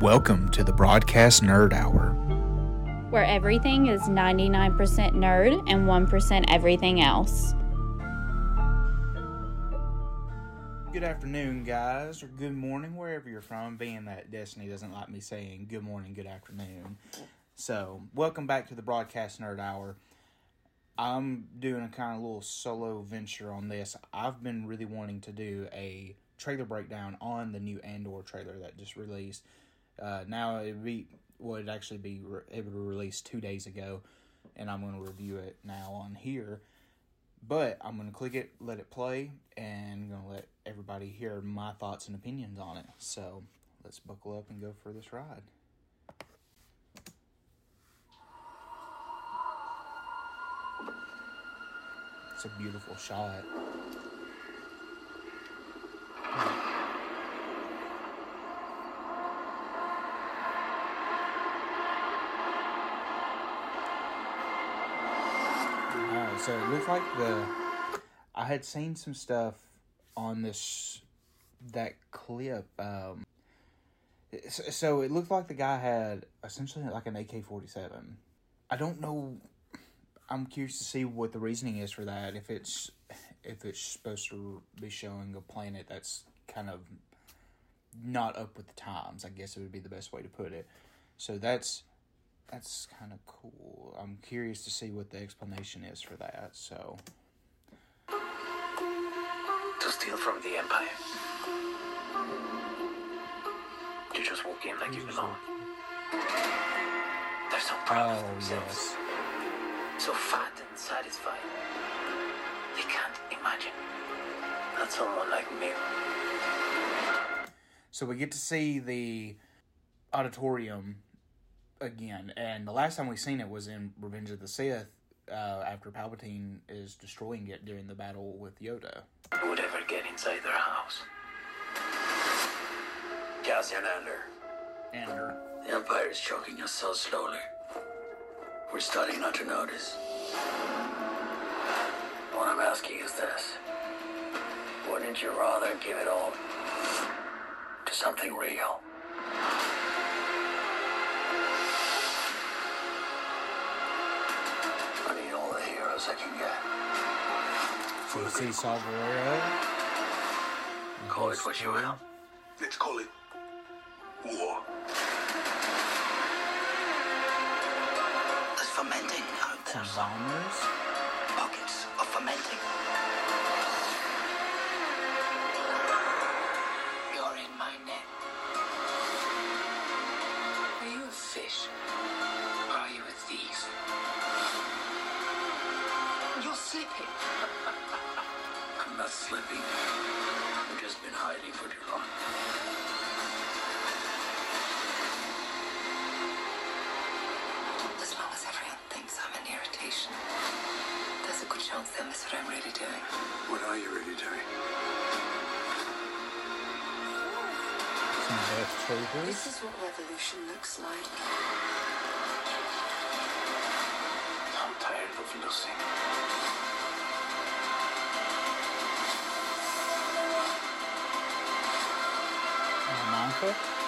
Welcome to the Broadcast Nerd Hour. where everything is 99% nerd and 1% everything else. Good afternoon, guys, or good morning, wherever you're from, being that Destiny doesn't like me saying good morning, good afternoon. So, welcome back to the Broadcast Nerd Hour. I'm doing a kind of little solo venture on this. I've been really wanting to do a trailer breakdown on the new Andor trailer that just released. Uh, now it be would actually be re- able to release two days ago, and I'm going to review it now on here. But I'm going to click it, let it play, and I'm going to let everybody hear my thoughts and opinions on it. So let's buckle up and go for this ride. It's a beautiful shot. So it looked like the I had seen some stuff on this that clip. Um, so, it looked like the guy had essentially like an AK forty seven. I don't know. I'm curious to see what the reasoning is for that. If it's if it's supposed to be showing a planet that's kind of not up with the times, I guess it would be the best way to put it. So that's that's kind of cool. I'm curious to see what the explanation is for that. So to steal from the Empire. To just walk in like you belong. They're so proud of themselves, yes, so fat and satisfied. They can't imagine that someone like me so we get to see the auditorium again, and the last time we seen it was in Revenge of the Sith. Uh, after Palpatine is destroying it during the battle with Yoda. Who would ever get inside their house. Cassian Andor, And her. the Empire is choking us so slowly. We're starting not to notice. What I'm asking is this. Wouldn't you rather give it all to something real? All the heroes I can get. So we see Saw Call it what you will. Let's call it war. There's fermenting out Some bombers. Pockets of fermenting. There's a good chance they'll miss what I'm really doing. What are you really doing? Some Death Troopers. This is what revolution looks like. I'm tired of losing. Monka.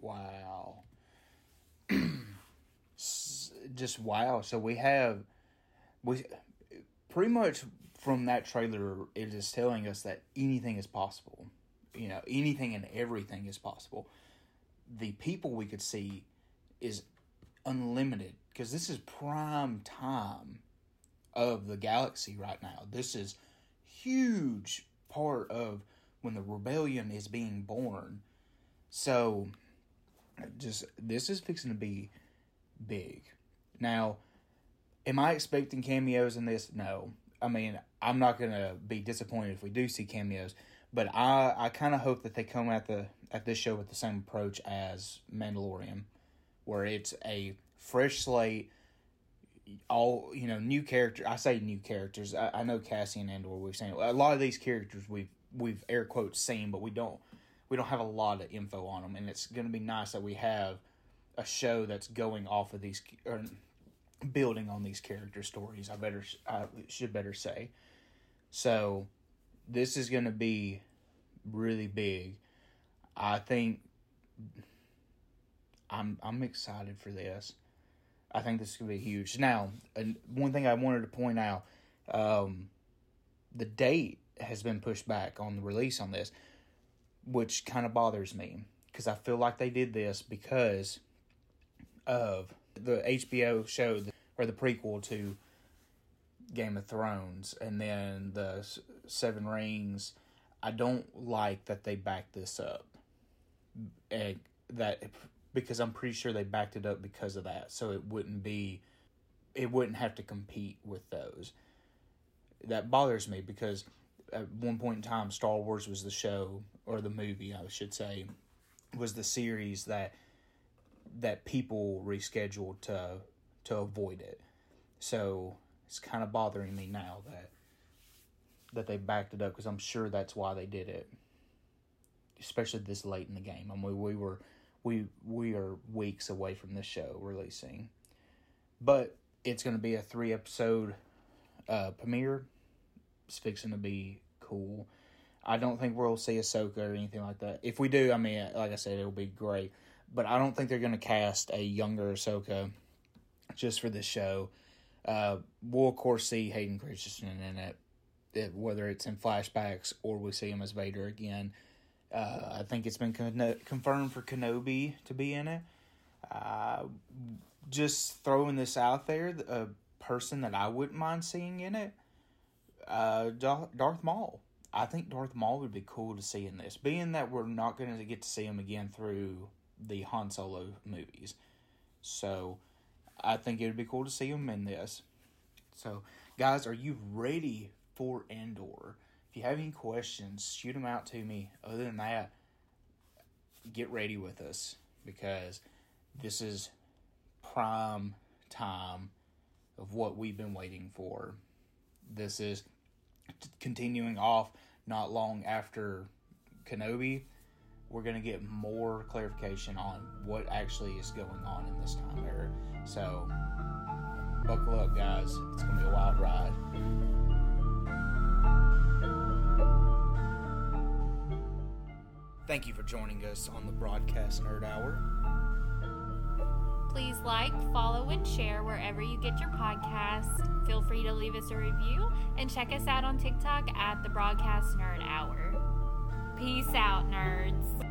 Wow. Just wow. So we have we pretty much from that trailer it is telling us that anything is possible. You know, anything and everything is possible. The people we could see is unlimited because this is prime time of the galaxy right now. This is huge part of when the rebellion is being born. So just this is fixing to be big. Now, am I expecting cameos in this? No. I mean, I'm not gonna be disappointed if we do see cameos, but I I kind of hope that they come at the at this show with the same approach as Mandalorian, where it's a fresh slate, all you know, new character. I say new characters. I, I know Cassian Andor. We've seen a lot of these characters. We've we've air quotes seen, but we don't we don't have a lot of info on them, and it's going to be nice that we have a show that's going off of these or building on these character stories. I better I should better say. So this is going to be really big. I think I'm I'm excited for this. I think this is going to be huge. Now, one thing I wanted to point out, um, the date has been pushed back on the release on this, which kind of bothers me because I feel like they did this because of the HBO show or the prequel to Game of Thrones and then the Seven Rings. I don't like that they backed this up. And that because I'm pretty sure they backed it up because of that, so it wouldn't be, it wouldn't have to compete with those. That bothers me because at one point in time, Star Wars was the show or the movie, I should say, was the series that that people rescheduled to to avoid it. So it's kind of bothering me now that that they backed it up because I'm sure that's why they did it, especially this late in the game. I mean, we were we we are weeks away from this show releasing, but it's going to be a three episode uh, premiere. Fixing to be cool. I don't think we'll see Ahsoka or anything like that. If we do, I mean, like I said, it'll be great. But I don't think they're going to cast a younger Ahsoka just for this show. Uh, we'll of course see Hayden Christensen in it, it, whether it's in flashbacks or we see him as Vader again. Uh, I think it's been con- confirmed for Kenobi to be in it. Uh, just throwing this out there, a person that I wouldn't mind seeing in it, uh, Darth Maul. I think Darth Maul would be cool to see in this, being that we're not going to get to see him again through the Han Solo movies. So I think it would be cool to see him in this. So, guys, are you ready for Andor? If you have any questions, shoot them out to me. Other than that, get ready with us because this is prime time of what we've been waiting for. This is continuing off not long after Kenobi. We're going to get more clarification on what actually is going on in this time era. So, buckle up, guys. It's going to be a wild ride. Thank you for joining us on the Broadcast Nerd Hour. Please like, follow, and share wherever you get your podcasts. Feel free to leave us a review and check us out on TikTok at the Broadcast Nerd Hour. Peace out, nerds.